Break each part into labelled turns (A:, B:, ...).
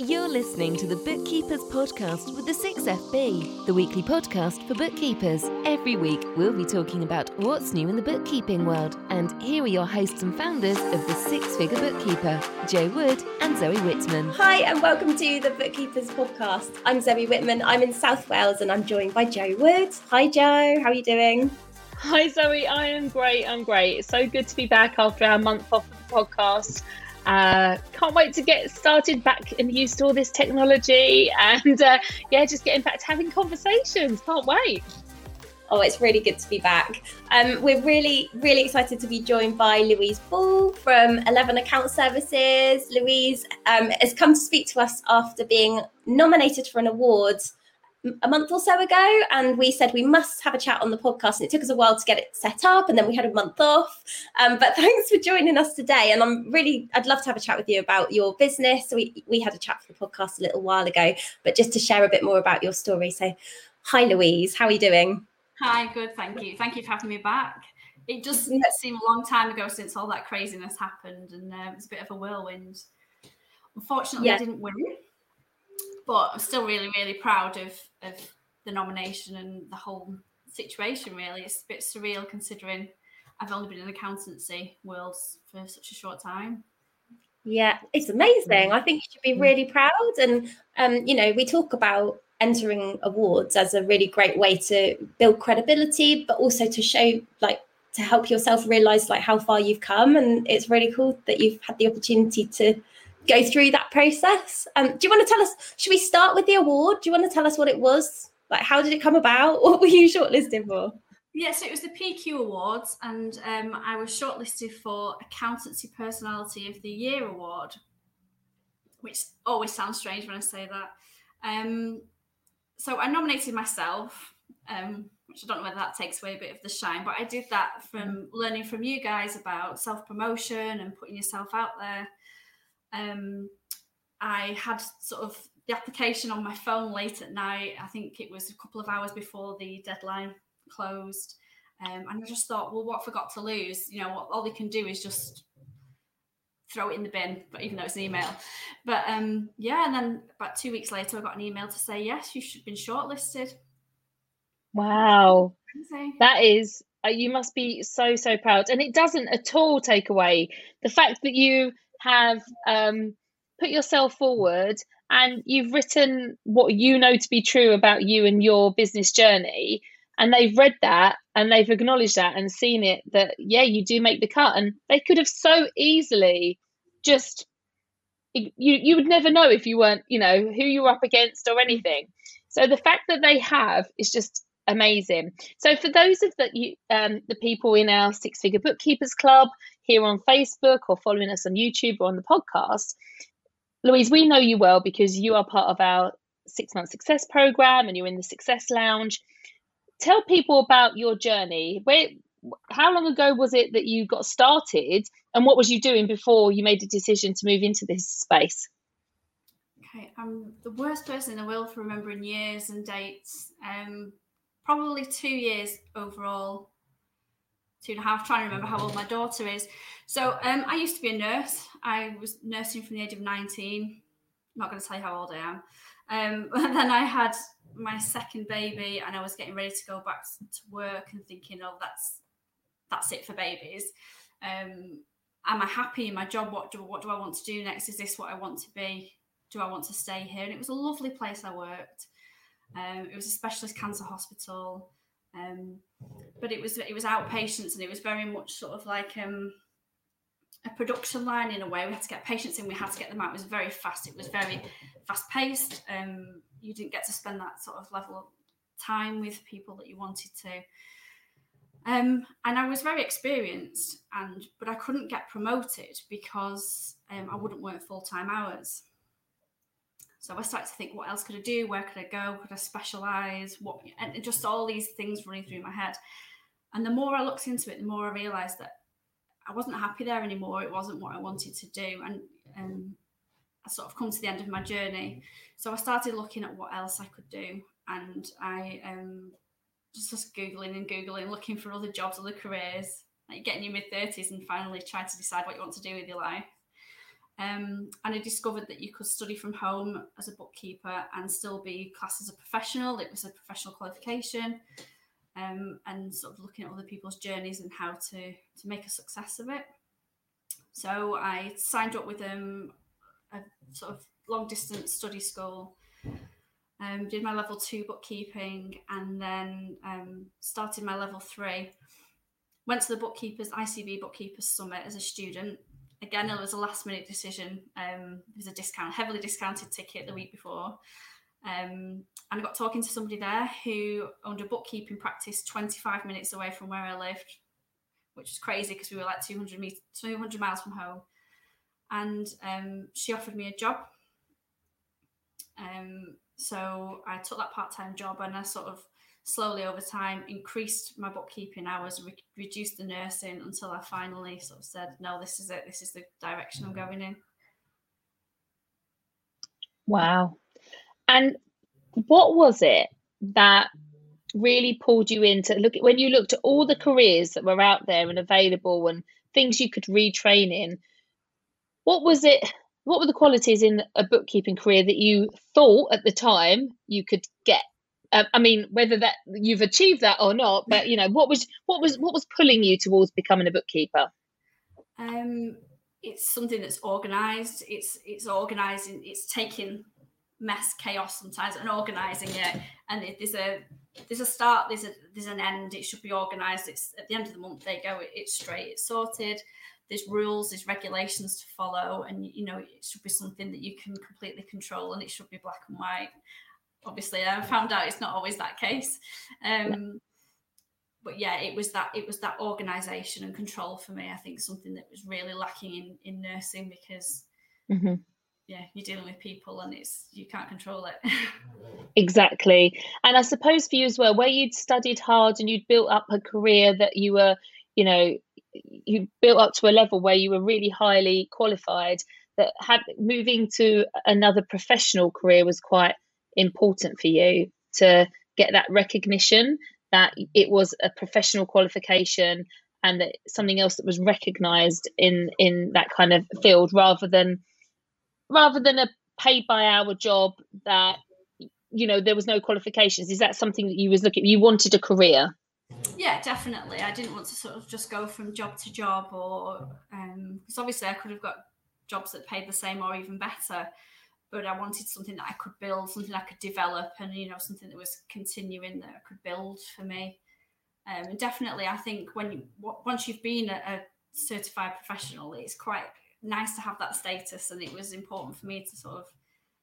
A: You're listening to the Bookkeepers Podcast with the 6FB, the weekly podcast for bookkeepers. Every week, we'll be talking about what's new in the bookkeeping world. And here are your hosts and founders of the Six Figure Bookkeeper, Jo Wood and Zoe Whitman.
B: Hi, and welcome to the Bookkeepers Podcast. I'm Zoe Whitman. I'm in South Wales and I'm joined by Jo Wood. Hi, Jo. How are you doing?
C: Hi, Zoe. I am great. I'm great. It's so good to be back after our month off of the podcast. Uh, can't wait to get started back and used to all this technology and uh, yeah, just getting back to having conversations. Can't wait.
B: Oh, it's really good to be back. Um, we're really, really excited to be joined by Louise Ball from 11 Account Services. Louise um, has come to speak to us after being nominated for an award a month or so ago and we said we must have a chat on the podcast and it took us a while to get it set up and then we had a month off. Um, but thanks for joining us today and i'm really i'd love to have a chat with you about your business. We we had a chat for the podcast a little while ago but just to share a bit more about your story. So hi louise how are you doing?
D: Hi good thank you. Thank you for having me back. It just seemed a long time ago since all that craziness happened and uh, it was a bit of a whirlwind. Unfortunately yeah. i didn't win but I'm still really, really proud of of the nomination and the whole situation. Really, it's a bit surreal considering I've only been in accountancy worlds for such a short time.
B: Yeah, it's amazing. I think you should be really proud. And um, you know, we talk about entering awards as a really great way to build credibility, but also to show like to help yourself realize like how far you've come. And it's really cool that you've had the opportunity to go through that process. Um, do you want to tell us? Should we start with the award? Do you want to tell us what it was? Like, how did it come about? What were you shortlisted for?
D: Yes, yeah, so it was the PQ Awards, and um, I was shortlisted for Accountancy Personality of the Year Award, which always sounds strange when I say that. Um, so I nominated myself, um, which I don't know whether that takes away a bit of the shine, but I did that from learning from you guys about self promotion and putting yourself out there um, I had sort of the application on my phone late at night. I think it was a couple of hours before the deadline closed. Um, and I just thought, well, what I forgot to lose? You know, what, all they can do is just throw it in the bin, but even though it's an email. But um, yeah, and then about two weeks later, I got an email to say, yes, you've been shortlisted.
C: Wow. That is, uh, you must be so, so proud. And it doesn't at all take away the fact that you have um, put yourself forward and you've written what you know to be true about you and your business journey. And they've read that and they've acknowledged that and seen it that yeah you do make the cut. And they could have so easily just you you would never know if you weren't you know who you were up against or anything. So the fact that they have is just amazing so for those of that you um, the people in our six figure bookkeepers club here on Facebook or following us on YouTube or on the podcast, Louise, we know you well because you are part of our six month success program and you're in the Success Lounge. Tell people about your journey. Where, how long ago was it that you got started, and what was you doing before you made a decision to move into this space?
D: Okay, I'm the worst person in the world for remembering years and dates. Um, probably two years overall two and a half, trying to remember how old my daughter is. So um, I used to be a nurse. I was nursing from the age of 19. I'm not going to tell you how old I am. Um, then I had my second baby and I was getting ready to go back to work and thinking, oh, that's that's it for babies. Um, am I happy in my job? What do what do I want to do next? Is this what I want to be? Do I want to stay here? And it was a lovely place I worked. Um, it was a specialist cancer hospital. Um, but it was it was outpatients and it was very much sort of like um, a production line in a way. We had to get patients in, we had to get them out. It was very fast. It was very fast paced. Um, you didn't get to spend that sort of level of time with people that you wanted to. Um, and I was very experienced, and but I couldn't get promoted because um, I wouldn't work full time hours. So I started to think, what else could I do? Where could I go? Could I specialize? What and just all these things running through my head. And the more I looked into it, the more I realized that I wasn't happy there anymore. It wasn't what I wanted to do. And um, I sort of come to the end of my journey. So I started looking at what else I could do. And I um, just, just Googling and Googling, looking for other jobs, other careers, like getting your mid 30s and finally trying to decide what you want to do with your life. Um, and I discovered that you could study from home as a bookkeeper and still be classed as a professional. It was a professional qualification, um, and sort of looking at other people's journeys and how to to make a success of it. So I signed up with um, a sort of long distance study school. Um, did my level two bookkeeping and then um, started my level three. Went to the bookkeepers ICB bookkeepers summit as a student again, it was a last minute decision. Um, it was a discount, heavily discounted ticket the week before. Um, and I got talking to somebody there who owned a bookkeeping practice 25 minutes away from where I lived, which was crazy because we were like 200, meters, 200 miles from home. And um, she offered me a job. Um, so I took that part time job and I sort of slowly over time increased my bookkeeping hours, re- reduced the nursing until I finally sort of said, no, this is it. This is the direction I'm going in.
C: Wow. And what was it that really pulled you into look when you looked at all the careers that were out there and available and things you could retrain in? What was it? What were the qualities in a bookkeeping career that you thought at the time you could get uh, I mean, whether that you've achieved that or not, but you know, what was what was what was pulling you towards becoming a bookkeeper?
D: Um, it's something that's organised. It's it's organising. It's taking mess, chaos sometimes, and organising it. And it, there's a there's a start. There's a there's an end. It should be organised. It's at the end of the month. They go. It, it's straight. It's sorted. There's rules. There's regulations to follow, and you know it should be something that you can completely control, and it should be black and white obviously I found out it's not always that case. Um, but yeah, it was that it was that organisation and control for me. I think something that was really lacking in in nursing because mm-hmm. yeah, you're dealing with people and it's you can't control it.
C: exactly, and I suppose for you as well, where you'd studied hard and you'd built up a career that you were, you know, you built up to a level where you were really highly qualified. That had moving to another professional career was quite important for you to get that recognition that it was a professional qualification and that something else that was recognized in in that kind of field rather than rather than a paid by hour job that you know there was no qualifications. Is that something that you was looking you wanted a career?
D: Yeah definitely. I didn't want to sort of just go from job to job or um because obviously i could have got jobs that paid the same or even better but I wanted something that I could build, something I could develop, and you know, something that was continuing that I could build for me. Um, and definitely, I think when you once you've been a, a certified professional, it's quite nice to have that status, and it was important for me to sort of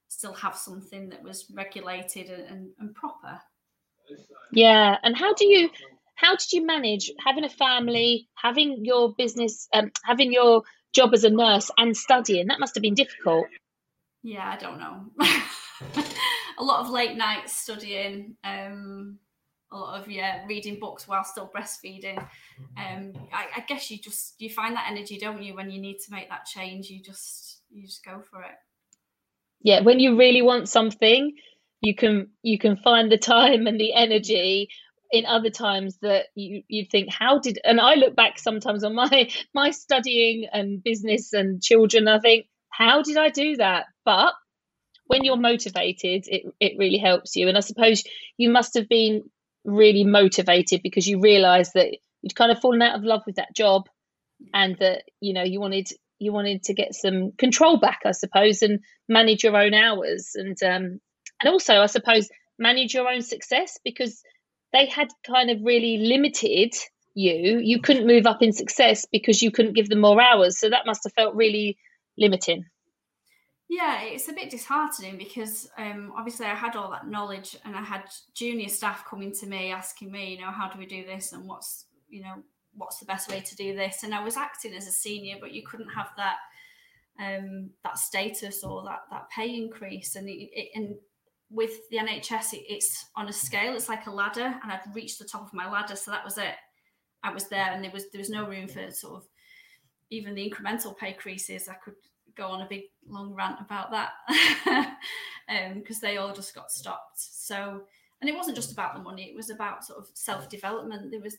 D: still have something that was regulated and, and, and proper.
C: Yeah, and how do you? How did you manage having a family, having your business, um, having your job as a nurse, and studying? That must have been difficult.
D: Yeah, I don't know. a lot of late nights studying. Um, a lot of yeah, reading books while still breastfeeding. Um, I, I guess you just you find that energy, don't you, when you need to make that change? You just you just go for it.
C: Yeah, when you really want something, you can you can find the time and the energy in other times that you you think how did and I look back sometimes on my my studying and business and children I think how did I do that? But when you're motivated, it, it really helps you. And I suppose you must have been really motivated because you realized that you'd kind of fallen out of love with that job and that, you know, you wanted you wanted to get some control back, I suppose, and manage your own hours and um and also I suppose manage your own success because they had kind of really limited you. You couldn't move up in success because you couldn't give them more hours. So that must have felt really limiting.
D: Yeah, it's a bit disheartening because um, obviously I had all that knowledge and I had junior staff coming to me asking me, you know, how do we do this and what's, you know, what's the best way to do this? And I was acting as a senior, but you couldn't have that um, that status or that that pay increase. And it, it, and with the NHS, it, it's on a scale. It's like a ladder, and I'd reached the top of my ladder, so that was it. I was there, and there was there was no room for sort of even the incremental pay increases. I could go on a big long rant about that because um, they all just got stopped. So, and it wasn't just about the money; it was about sort of self development. There was,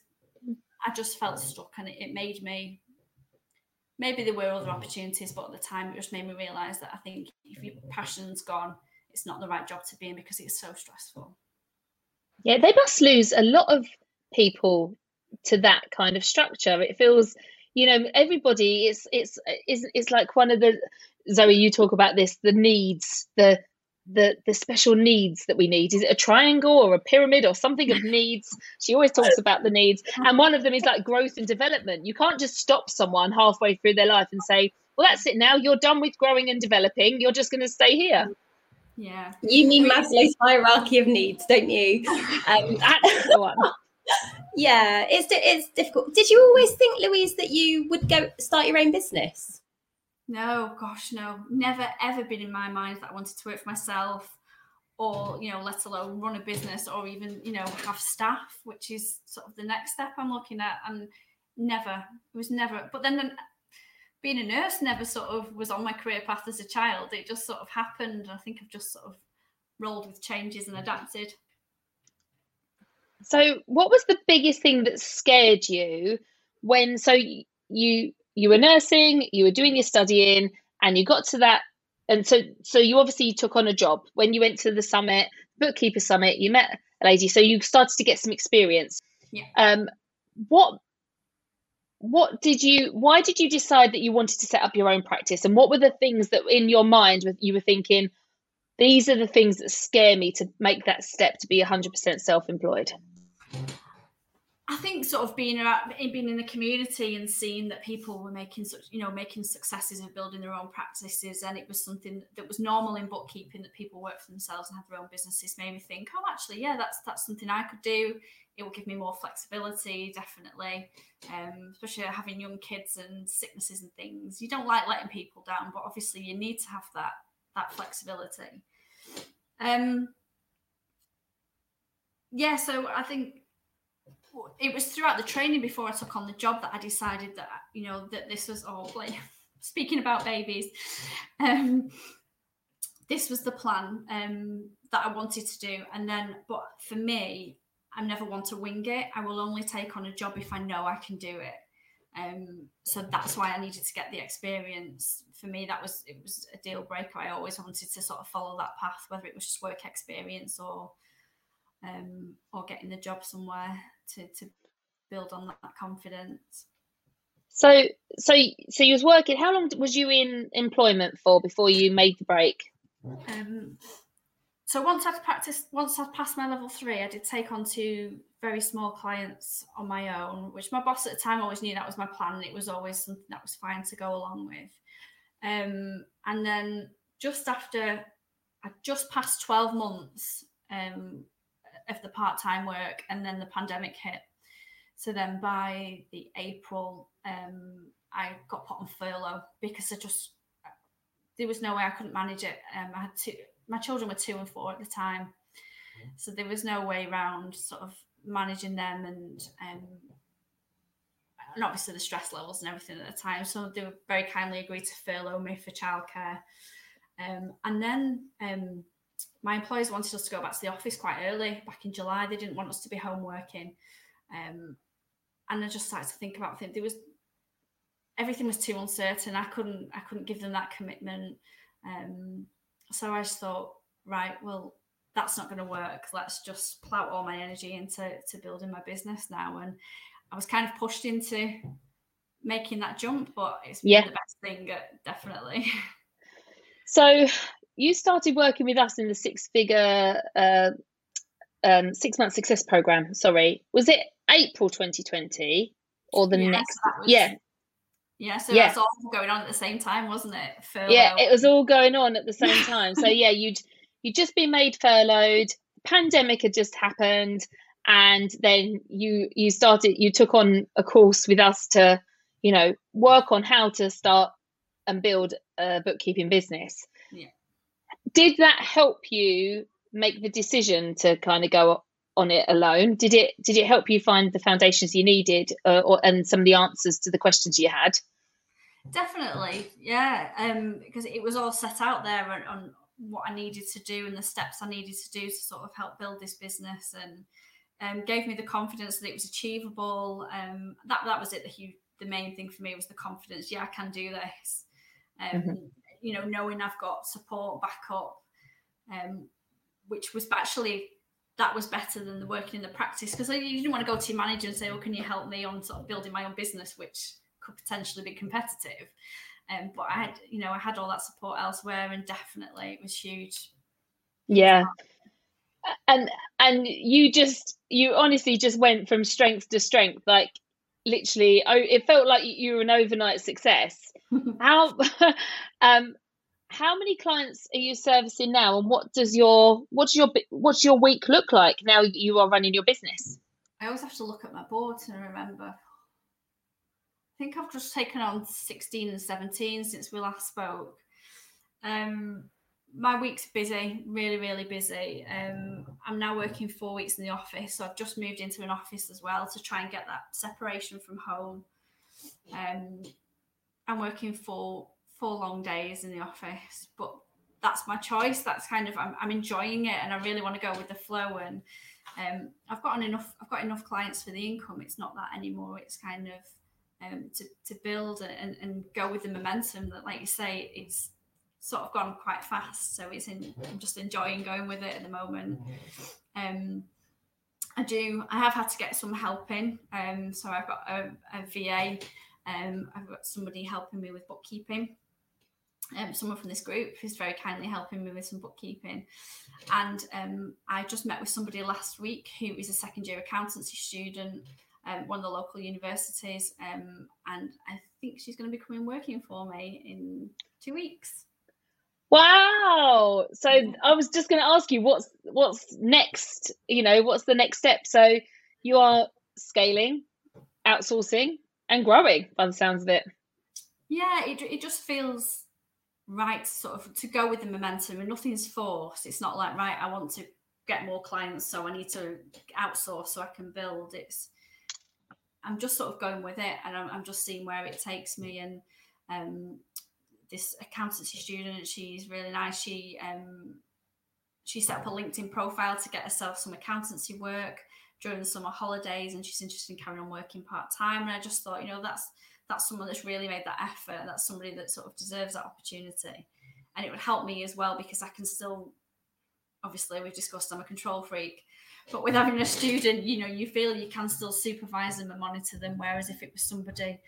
D: I just felt stuck, and it, it made me maybe there were other opportunities, but at the time it just made me realise that I think if your passion's gone, it's not the right job to be in because it's so stressful.
C: Yeah, they must lose a lot of people to that kind of structure. It feels, you know, everybody is it's it's it's like one of the Zoe. You talk about this, the needs, the the the special needs that we need. Is it a triangle or a pyramid or something of needs? She always talks about the needs. And one of them is like growth and development. You can't just stop someone halfway through their life and say well that's it now. You're done with growing and developing. You're just going to stay here.
D: Yeah.
B: You mean maslow's hierarchy of needs don't you?
C: Um, that's the one
B: yeah it's it's difficult did you always think louise that you would go start your own business
D: no, gosh, no. Never ever been in my mind that I wanted to work for myself or, you know, let alone run a business or even, you know, have staff, which is sort of the next step I'm looking at. And never, it was never, but then being a nurse never sort of was on my career path as a child. It just sort of happened. I think I've just sort of rolled with changes and adapted.
C: So, what was the biggest thing that scared you when? So you you were nursing, you were doing your studying, and you got to that. And so, so you obviously took on a job when you went to the summit, bookkeeper summit. You met a lady, so you started to get some experience.
D: Yeah.
C: Um, what what did you why did you decide that you wanted to set up your own practice and what were the things that in your mind you were thinking these are the things that scare me to make that step to be 100% self-employed
D: I think sort of being around, being in the community and seeing that people were making such, you know, making successes of building their own practices, and it was something that was normal in bookkeeping that people work for themselves and have their own businesses, made me think, oh, actually, yeah, that's that's something I could do. It will give me more flexibility, definitely, um, especially having young kids and sicknesses and things. You don't like letting people down, but obviously, you need to have that that flexibility. Um, yeah, so I think it was throughout the training before I took on the job that I decided that you know that this was all like speaking about babies. Um, this was the plan um, that I wanted to do, and then but for me, I never want to wing it. I will only take on a job if I know I can do it. Um, so that's why I needed to get the experience. For me, that was it was a deal breaker. I always wanted to sort of follow that path, whether it was just work experience or um, or getting the job somewhere to to build on that, confidence.
C: So, so, so you was working. How long was you in employment for before you made the break?
D: Um, so once I'd practiced, once I'd passed my level three, I did take on two very small clients on my own, which my boss at the time always knew that was my plan, and it was always something that was fine to go along with. Um, and then just after I just passed twelve months, um, of the part-time work and then the pandemic hit. So then by the april um, i got put on furlough because i just there was no way i couldn't manage it. Um, i had two my children were two and four at the time. So there was no way around sort of managing them and um, and obviously the stress levels and everything at the time. So they were very kindly agreed to furlough me for childcare. Um, and then um, my employers wanted us to go back to the office quite early back in July. They didn't want us to be home working. Um, and I just started to think about things. There was everything was too uncertain. I couldn't I couldn't give them that commitment. Um, so I just thought, right, well, that's not going to work. Let's just plow all my energy into to building my business now. And I was kind of pushed into making that jump, but it's yeah. the best thing, uh, definitely.
C: So you started working with us in the six figure uh, um, six month success program. Sorry, was it April 2020 or the yes, next?
D: Was, yeah. Yeah, so yeah. that's all going on at the same time, wasn't it? Furlough.
C: Yeah, it was all going on at the same time. so yeah, you'd you'd just been made furloughed. Pandemic had just happened, and then you you started you took on a course with us to you know work on how to start and build a bookkeeping business. Did that help you make the decision to kind of go on it alone? Did it did it help you find the foundations you needed, uh, or and some of the answers to the questions you had?
D: Definitely, yeah. Um, because it was all set out there on, on, what I needed to do and the steps I needed to do to sort of help build this business, and um, gave me the confidence that it was achievable. Um, that that was it. The huge the main thing for me was the confidence. Yeah, I can do this. Um, mm-hmm. You know, knowing I've got support back up, um, which was actually that was better than the working in the practice because you didn't want to go to your manager and say, "Oh, can you help me on sort of building my own business," which could potentially be competitive. Um, but I had, you know, I had all that support elsewhere, and definitely it was huge.
C: Yeah, and and you just you honestly just went from strength to strength, like literally. Oh, it felt like you were an overnight success. how um how many clients are you servicing now and what does your what's your what's your week look like now you are running your business
D: i always have to look at my board and remember i think i've just taken on 16 and 17 since we last spoke um my week's busy really really busy um i'm now working four weeks in the office so i've just moved into an office as well to try and get that separation from home um i'm working for four long days in the office, but that's my choice. That's kind of I'm, I'm enjoying it, and I really want to go with the flow. And um, I've got enough. I've got enough clients for the income. It's not that anymore. It's kind of um, to to build and, and go with the momentum that, like you say, it's sort of gone quite fast. So it's in. I'm just enjoying going with it at the moment. Um, I do. I have had to get some help in. Um, so I've got a, a VA. Um, I've got somebody helping me with bookkeeping um, someone from this group who's very kindly helping me with some bookkeeping. And um, I just met with somebody last week who is a second year accountancy student, um, one of the local universities. Um, and I think she's going to be coming working for me in two weeks.
C: Wow! So I was just going to ask you what's what's next. You know, what's the next step? So you are scaling, outsourcing, and growing. By the sounds of it.
D: Yeah, it it just feels right sort of to go with the momentum and nothing's forced it's not like right i want to get more clients so i need to outsource so i can build it's i'm just sort of going with it and i'm, I'm just seeing where it takes me and um, this accountancy student she's really nice she um, she set up a linkedin profile to get herself some accountancy work during the summer holidays and she's interested in carrying on working part-time and i just thought you know that's that's someone that's really made that effort. That's somebody that sort of deserves that opportunity. And it would help me as well because I can still, obviously, we've discussed I'm a control freak, but with having a student, you know, you feel you can still supervise them and monitor them. Whereas if it was somebody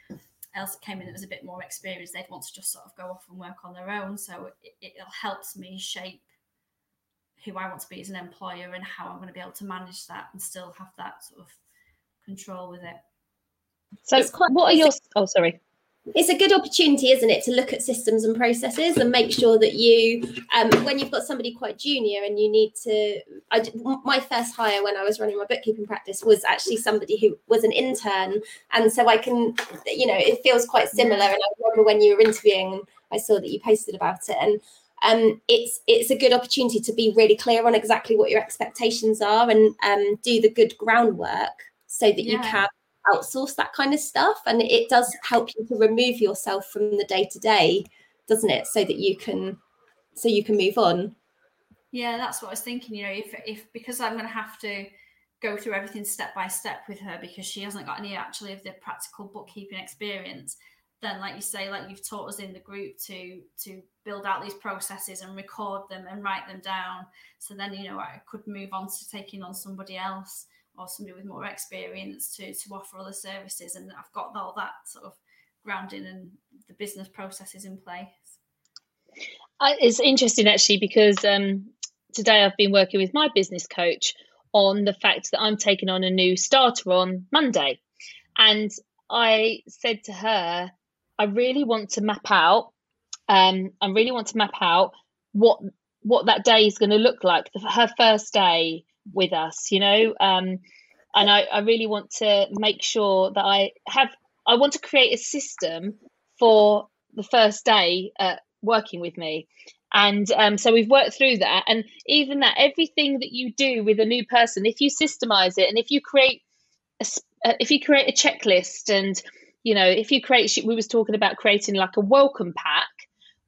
D: else that came in that was a bit more experienced, they'd want to just sort of go off and work on their own. So it, it helps me shape who I want to be as an employer and how I'm going to be able to manage that and still have that sort of control with it.
C: So, quite, what are your? Oh, sorry.
B: It's a good opportunity, isn't it, to look at systems and processes and make sure that you, um, when you've got somebody quite junior and you need to. I, my first hire when I was running my bookkeeping practice was actually somebody who was an intern, and so I can, you know, it feels quite similar. And I remember when you were interviewing, I saw that you posted about it, and um, it's it's a good opportunity to be really clear on exactly what your expectations are and um, do the good groundwork so that yeah. you can outsource that kind of stuff and it does help you to remove yourself from the day to day doesn't it? So that you can so you can move on.
D: Yeah that's what i was thinking you know if if because i'm going to have to go through everything step by step with her because she hasn't got any actually of the practical bookkeeping experience then like you say like you've taught us in the group to to build out these processes and record them and write them down. So then you know i could move on to taking on somebody else or somebody with more experience to to offer other services and I've got all that sort of grounding and the business processes in place.
C: it's interesting actually because um, today I've been working with my business coach on the fact that I'm taking on a new starter on Monday. And I said to her, I really want to map out, um, I really want to map out what what that day is going to look like. Her first day, with us, you know. Um, and I, I really want to make sure that I have, I want to create a system for the first day uh, working with me. And um, so we've worked through that. And even that, everything that you do with a new person, if you systemize it and if you create, a, uh, if you create a checklist and, you know, if you create, we was talking about creating like a welcome pack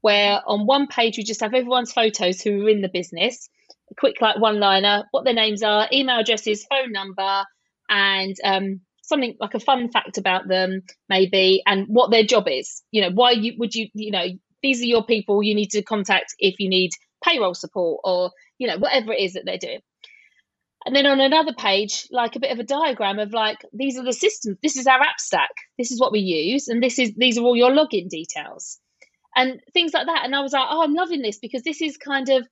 C: where on one page we just have everyone's photos who are in the business quick like one liner, what their names are, email addresses, phone number, and um, something like a fun fact about them, maybe, and what their job is. You know, why you would you, you know, these are your people you need to contact if you need payroll support or, you know, whatever it is that they're doing. And then on another page, like a bit of a diagram of like, these are the systems, this is our app stack, this is what we use, and this is these are all your login details. And things like that. And I was like, oh, I'm loving this because this is kind of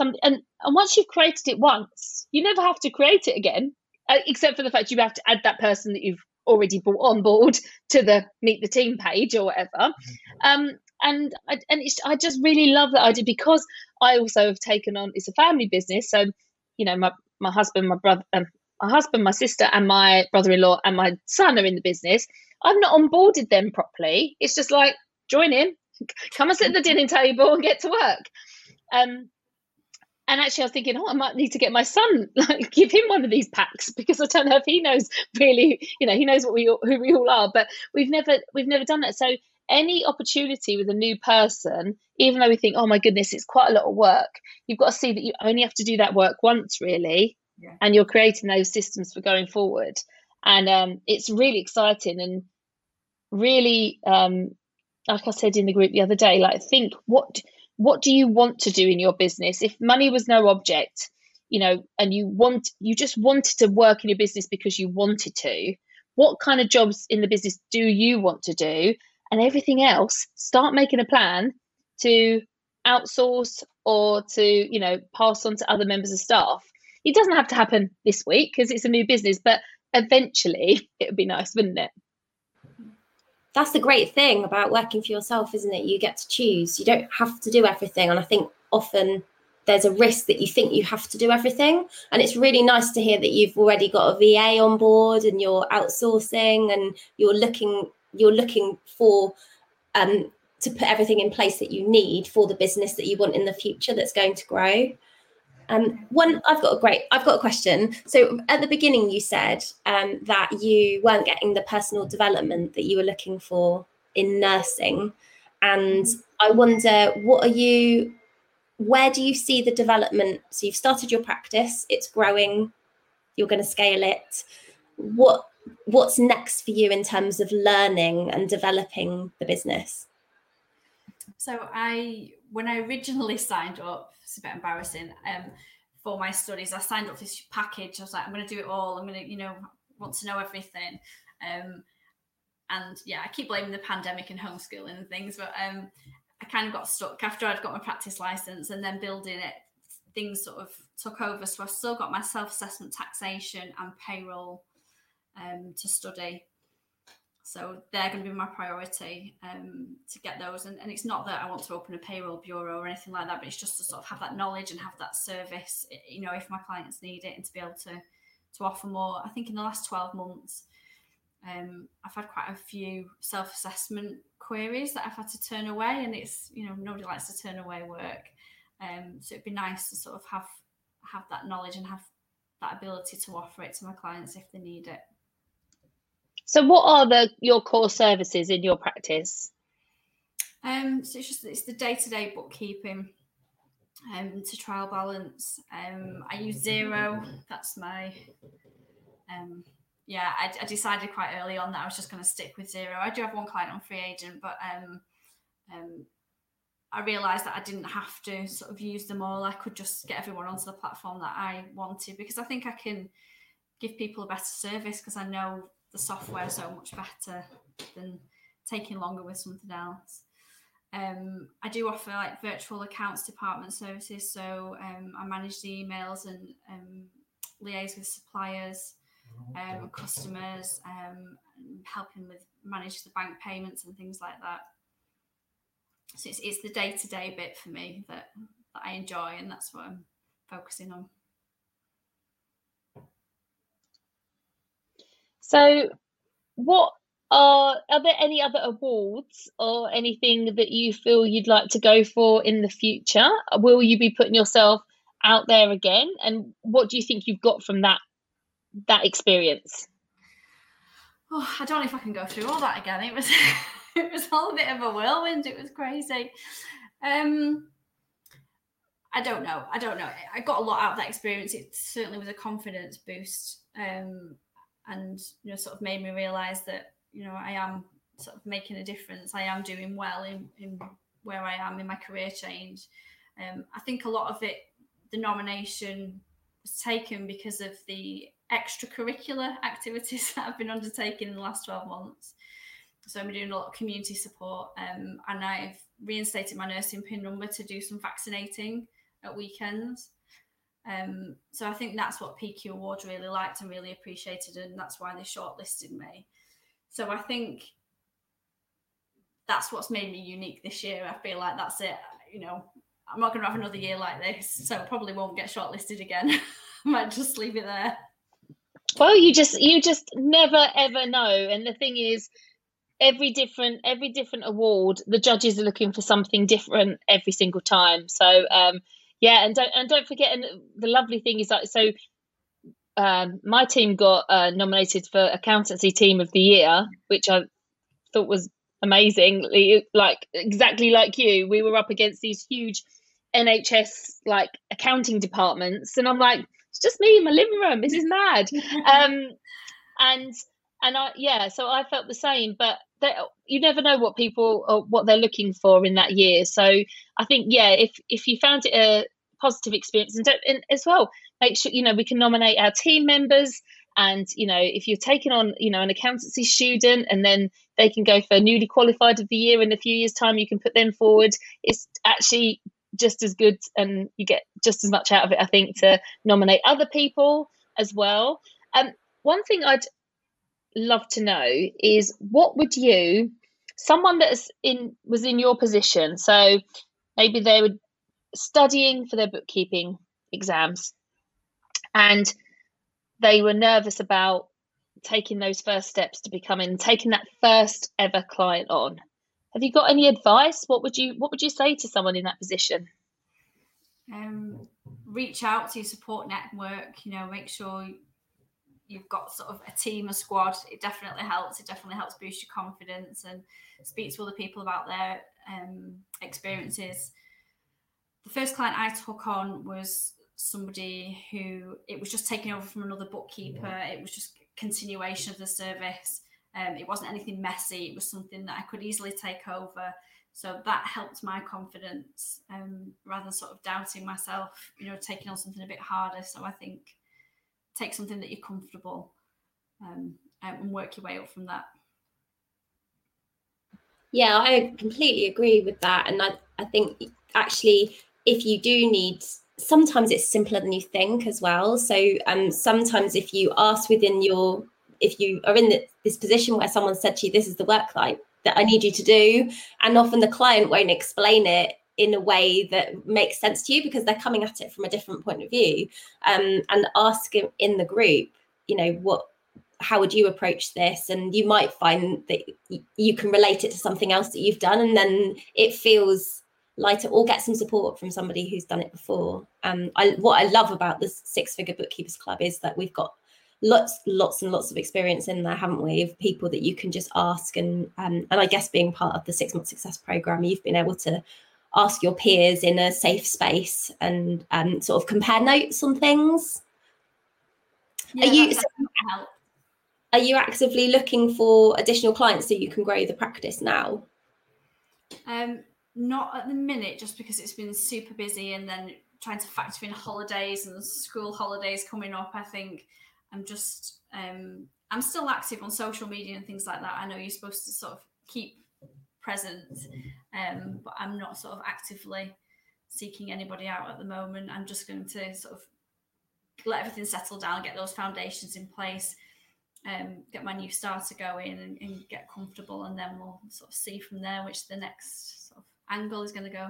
C: some and, and once you've created it once, you never have to create it again uh, except for the fact you have to add that person that you've already brought on board to the meet the team page or whatever. Mm-hmm. Um, and I, and I just really love that idea because I also have taken on it's a family business. So you know my my husband, my brother, um, my husband, my sister, and my brother-in-law and my son are in the business. I've not onboarded them properly. It's just like join in, come and sit at the dinner table and get to work. Um, and actually, I was thinking, oh, I might need to get my son, like, give him one of these packs because I don't know if he knows really, you know, he knows what we all, who we all are. But we've never, we've never done that. So any opportunity with a new person, even though we think, oh my goodness, it's quite a lot of work, you've got to see that you only have to do that work once, really, yeah. and you're creating those systems for going forward. And um, it's really exciting and really, um, like I said in the group the other day, like think what what do you want to do in your business? If money was no object you know and you want you just wanted to work in your business because you wanted to what kind of jobs in the business do you want to do? And everything else start making a plan to outsource or to you know pass on to other members of staff. It doesn't have to happen this week because it's a new business but eventually it would be nice wouldn't it
B: that's the great thing about working for yourself, isn't it? You get to choose. You don't have to do everything. And I think often there's a risk that you think you have to do everything. And it's really nice to hear that you've already got a VA on board and you're outsourcing and you're looking you're looking for um, to put everything in place that you need for the business that you want in the future that's going to grow. Um, one, I've got a great, I've got a question. So at the beginning, you said um, that you weren't getting the personal development that you were looking for in nursing, and I wonder, what are you? Where do you see the development? So you've started your practice; it's growing. You're going to scale it. What What's next for you in terms of learning and developing the business?
D: So I, when I originally signed up, it's a bit embarrassing. Um, for my studies, I signed up this package. I was like, I'm going to do it all. I'm going to, you know, want to know everything. Um, and yeah, I keep blaming the pandemic and homeschooling and things, but um, I kind of got stuck after I'd got my practice license and then building it. Things sort of took over, so I've still got my self-assessment, taxation, and payroll um, to study. So they're going to be my priority um, to get those. And, and it's not that I want to open a payroll bureau or anything like that, but it's just to sort of have that knowledge and have that service, you know, if my clients need it and to be able to to offer more. I think in the last 12 months, um, I've had quite a few self-assessment queries that I've had to turn away, and it's you know nobody likes to turn away work, um, so it'd be nice to sort of have have that knowledge and have that ability to offer it to my clients if they need it.
C: So, what are the your core services in your practice?
D: Um, so it's just it's the day to day bookkeeping, um, to trial balance. Um, I use Xero. That's my um, yeah. I, I decided quite early on that I was just going to stick with Xero. I do have one client on FreeAgent, but um, um, I realised that I didn't have to sort of use them all. I could just get everyone onto the platform that I wanted because I think I can give people a better service because I know the software so much better than taking longer with something else. Um, I do offer like virtual accounts department services, so um, I manage the emails and um, liaise with suppliers, um, customers, um, helping with manage the bank payments and things like that. So it's, it's the day to day bit for me that, that I enjoy, and that's what I'm focusing on.
C: So, what are are there any other awards or anything that you feel you'd like to go for in the future? Will you be putting yourself out there again? And what do you think you've got from that that experience?
D: Oh, I don't know if I can go through all that again. It was it was all a bit of a whirlwind. It was crazy. Um, I don't know. I don't know. I got a lot out of that experience. It certainly was a confidence boost. Um, and you know sort of made me realize that you know I am sort of making a difference. I am doing well in, in where I am in my career change. Um, I think a lot of it, the nomination was taken because of the extracurricular activities that I've been undertaking in the last 12 months. So I'm doing a lot of community support um, and I've reinstated my nursing pin number to do some vaccinating at weekends. Um, so I think that's what PQ Awards really liked and really appreciated, and that's why they shortlisted me. So I think that's what's made me unique this year. I feel like that's it. You know, I'm not going to have another year like this, so I probably won't get shortlisted again. I might just leave it there.
C: Well, you just you just never ever know, and the thing is, every different every different award, the judges are looking for something different every single time. So um, yeah, and don't and don't forget, and the lovely thing is like so. Um, my team got uh, nominated for accountancy team of the year, which I thought was amazing. Like exactly like you, we were up against these huge NHS like accounting departments, and I'm like, it's just me in my living room. This is mad. um, and and I yeah, so I felt the same, but you never know what people or what they're looking for in that year. So I think yeah, if if you found it a positive experience, and, and as well, make sure you know we can nominate our team members. And you know, if you're taking on, you know, an accountancy student, and then they can go for newly qualified of the year in a few years' time, you can put them forward. It's actually just as good and you get just as much out of it, I think, to nominate other people as well. Um, one thing I'd love to know is what would you, someone that's in was in your position, so maybe they were studying for their bookkeeping exams and they were nervous about taking those first steps to becoming taking that first ever client on have you got any advice? What would you What would you say to someone in that position?
D: Um, reach out to your support network. You know, make sure you've got sort of a team, a squad. It definitely helps. It definitely helps boost your confidence and speak to other people about their um, experiences. The first client I took on was somebody who it was just taking over from another bookkeeper. It was just continuation of the service. Um, it wasn't anything messy. It was something that I could easily take over. So that helped my confidence um, rather than sort of doubting myself, you know, taking on something a bit harder. So I think take something that you're comfortable um, and work your way up from that.
B: Yeah, I completely agree with that. And I, I think actually, if you do need, sometimes it's simpler than you think as well. So um, sometimes if you ask within your if you are in the, this position where someone said to you, this is the work like that I need you to do, and often the client won't explain it in a way that makes sense to you because they're coming at it from a different point of view, um, and ask in the group, you know, what how would you approach this? And you might find that you can relate it to something else that you've done and then it feels lighter or get some support from somebody who's done it before. Um I, what i love about the six figure bookkeepers club is that we've got lots lots and lots of experience in there haven't we of people that you can just ask and um, and i guess being part of the six month success program you've been able to ask your peers in a safe space and um, sort of compare notes on things. Yeah, are you are you actively looking for additional clients so you can grow the practice now?
D: Um not at the minute just because it's been super busy and then trying to factor in holidays and school holidays coming up i think I'm just um, I'm still active on social media and things like that. I know you're supposed to sort of keep present, um, but I'm not sort of actively seeking anybody out at the moment. I'm just going to sort of let everything settle down, get those foundations in place, um, get my new starter going, and, and get comfortable, and then we'll sort of see from there which the next sort of angle is going to go.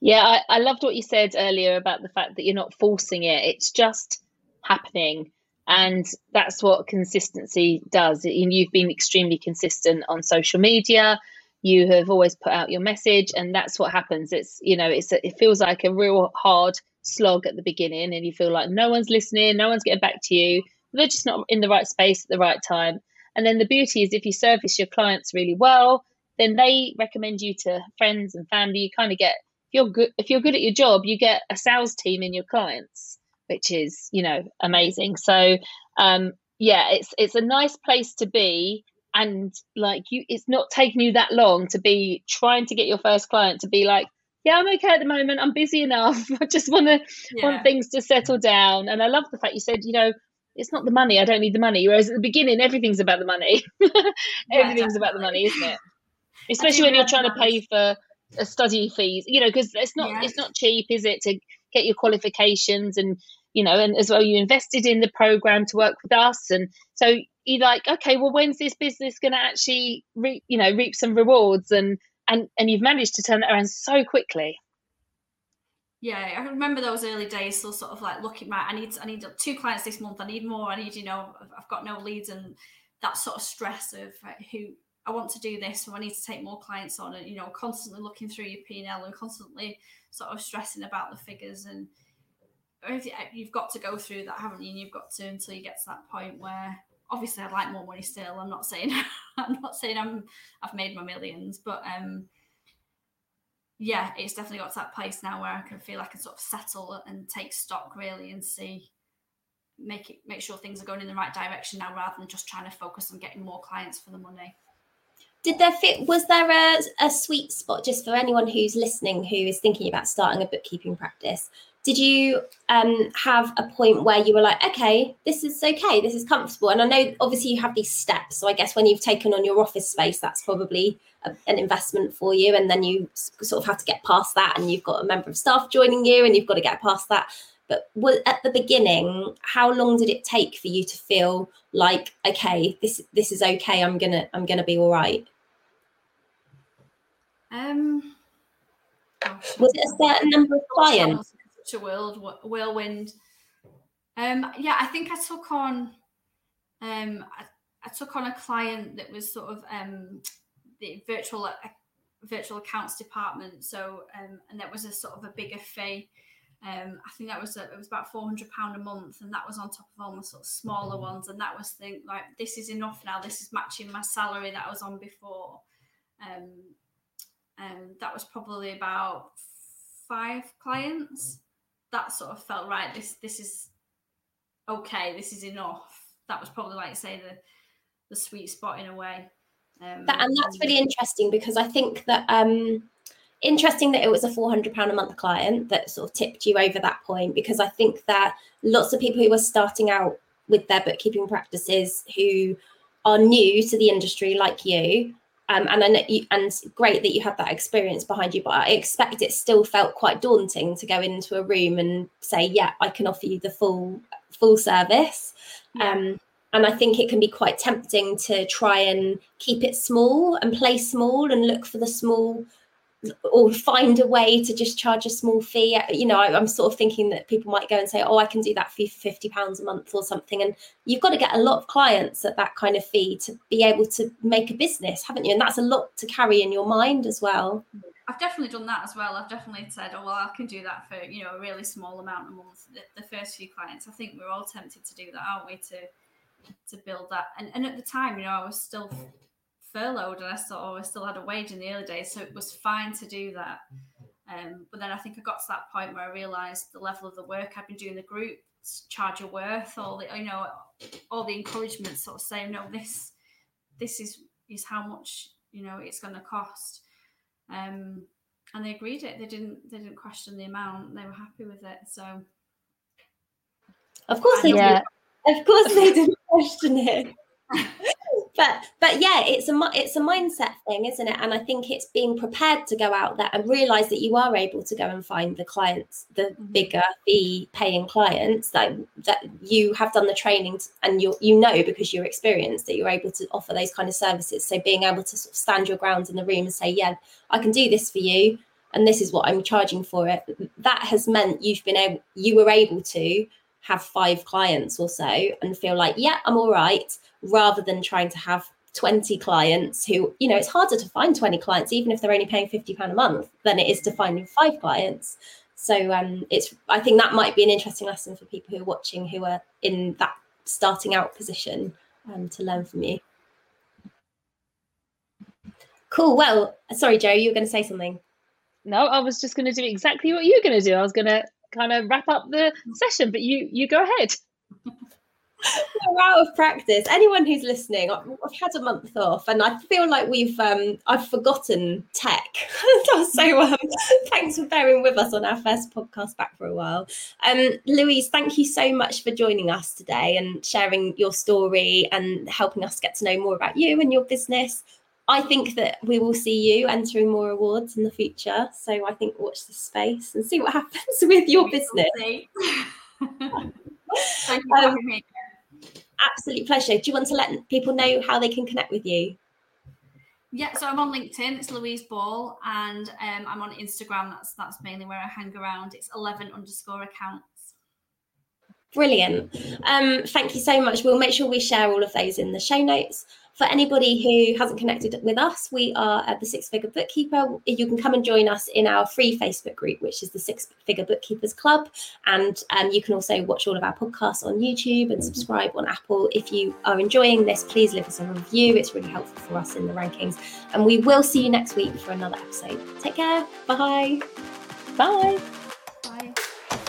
C: Yeah, I, I loved what you said earlier about the fact that you're not forcing it. It's just happening. And that's what consistency does. You've been extremely consistent on social media. You have always put out your message, and that's what happens. It's you know, it's it feels like a real hard slog at the beginning, and you feel like no one's listening, no one's getting back to you. They're just not in the right space at the right time. And then the beauty is if you service your clients really well, then they recommend you to friends and family. You kind of get if you're good if you're good at your job, you get a sales team in your clients which is you know amazing. So um, yeah, it's it's a nice place to be, and like you, it's not taking you that long to be trying to get your first client to be like, yeah, I'm okay at the moment. I'm busy enough. I just want to yeah. want things to settle down. And I love the fact you said, you know, it's not the money. I don't need the money. Whereas at the beginning, everything's about the money. everything's yeah, about the money, isn't it? Especially when you're trying to pay for a study fees, you know, because it's not yes. it's not cheap, is it, to get your qualifications and you know, and as well you invested in the program to work with us, and so you're like, okay, well, when's this business going to actually, you know, reap some rewards, and and and you've managed to turn it around so quickly.
D: Yeah, I remember those early days. So sort of like looking right, I need I need two clients this month. I need more. I need you know I've got no leads and that sort of stress of who I want to do this, so I need to take more clients on, and you know constantly looking through your P and L and constantly sort of stressing about the figures and you've got to go through that, haven't you? And you've got to until you get to that point where obviously I'd like more money still. I'm not saying I'm not saying I'm I've made my millions, but um yeah, it's definitely got to that place now where I can feel I can sort of settle and take stock really and see make it make sure things are going in the right direction now rather than just trying to focus on getting more clients for the money.
B: Did there fit was there a, a sweet spot just for anyone who's listening who is thinking about starting a bookkeeping practice? Did you um, have a point where you were like, okay, this is okay, this is comfortable? And I know obviously you have these steps. So I guess when you've taken on your office space, that's probably a, an investment for you. And then you sort of have to get past that, and you've got a member of staff joining you, and you've got to get past that. But at the beginning, how long did it take for you to feel like, okay, this this is okay, I'm gonna I'm gonna be all right?
D: Um,
B: was it a certain number of clients?
D: A whirlwind. Um, yeah, I think I took on um, I, I, took on a client that was sort of um, the virtual uh, virtual accounts department. So um, and that was a sort of a bigger fee. Um, I think that was a, it was about four hundred pound a month, and that was on top of all the sort of smaller ones. And that was think like this is enough now. This is matching my salary that I was on before. Um, and that was probably about five clients that sort of felt right. This this is okay. This is enough. That was probably like say the the sweet spot in a way.
B: Um, that, and that's really interesting because I think that um, interesting that it was a four hundred pound a month client that sort of tipped you over that point because I think that lots of people who are starting out with their bookkeeping practices who are new to the industry like you um, and I know you, and great that you had that experience behind you, but I expect it still felt quite daunting to go into a room and say, "Yeah, I can offer you the full full service." Yeah. Um, and I think it can be quite tempting to try and keep it small and play small and look for the small or find a way to just charge a small fee. Uh, you know, I, am sort of thinking that people might go and say, "Oh, I can do that for fifty pounds a month or something," and you've got to get a lot of clients at that kind of fee to be able to make a business, haven't you? And that's a lot to carry in your mind as well.
D: I've definitely done that as well. I've definitely said, "Oh, well, I can do that for you know a really small amount a month." The, the first few clients, I think we're all tempted to do that, aren't we? To to build that, and and at the time, you know, I was still furloughed and I still always still had a wage in the early days, so it was fine to do that. Um, but then I think I got to that point where I realised the level of the work I've been doing the group, charge your worth, all the you know, all the encouragement sort of saying, no, this this is is how much you know it's going to cost. Um, and they agreed it. They didn't they didn't question the amount. They were happy with it. So
B: of course they yeah. did. Of course they didn't question it. but but yeah it's a it's a mindset thing isn't it? And i think it's being prepared to go out there and realize that you are able to go and find the clients the mm-hmm. bigger fee paying clients that that you have done the training and you you know because you're experienced that you're able to offer those kind of services. So being able to sort of stand your ground in the room and say yeah i can do this for you and this is what i'm charging for it. That has meant you've been able you were able to have five clients or so and feel like, yeah, I'm all right, rather than trying to have 20 clients who, you know, it's harder to find 20 clients, even if they're only paying £50 a month, than it is to find five clients. So um, it's, I think that might be an interesting lesson for people who are watching who are in that starting out position um, to learn from you. Cool. Well, sorry, Jo, you were going to say something.
C: No, I was just going to do exactly what you're going to do. I was going to kind of wrap up the session, but you you go ahead.
B: we're out of practice. Anyone who's listening, I've, I've, had a month off, and I feel like we've um, I've forgotten tech. so um, thanks for bearing with us on our first podcast back for a while. Um, Louise, thank you so much for joining us today and sharing your story and helping us get to know more about you and your business. I think that we will see you entering more awards in the future. So I think watch this space and see what happens with your business.
D: Thank you um.
B: Absolute pleasure. Do you want to let people know how they can connect with you?
D: Yeah, so I'm on LinkedIn. It's Louise Ball, and um, I'm on Instagram. That's that's mainly where I hang around. It's 11 underscore accounts.
B: Brilliant. Um, thank you so much. We'll make sure we share all of those in the show notes for anybody who hasn't connected with us, we are at the Six Figure Bookkeeper. You can come and join us in our free Facebook group, which is the Six Figure Bookkeepers Club. And um, you can also watch all of our podcasts on YouTube and subscribe on Apple. If you are enjoying this, please leave us a review. It's really helpful for us in the rankings. And we will see you next week for another episode. Take care. Bye.
C: Bye.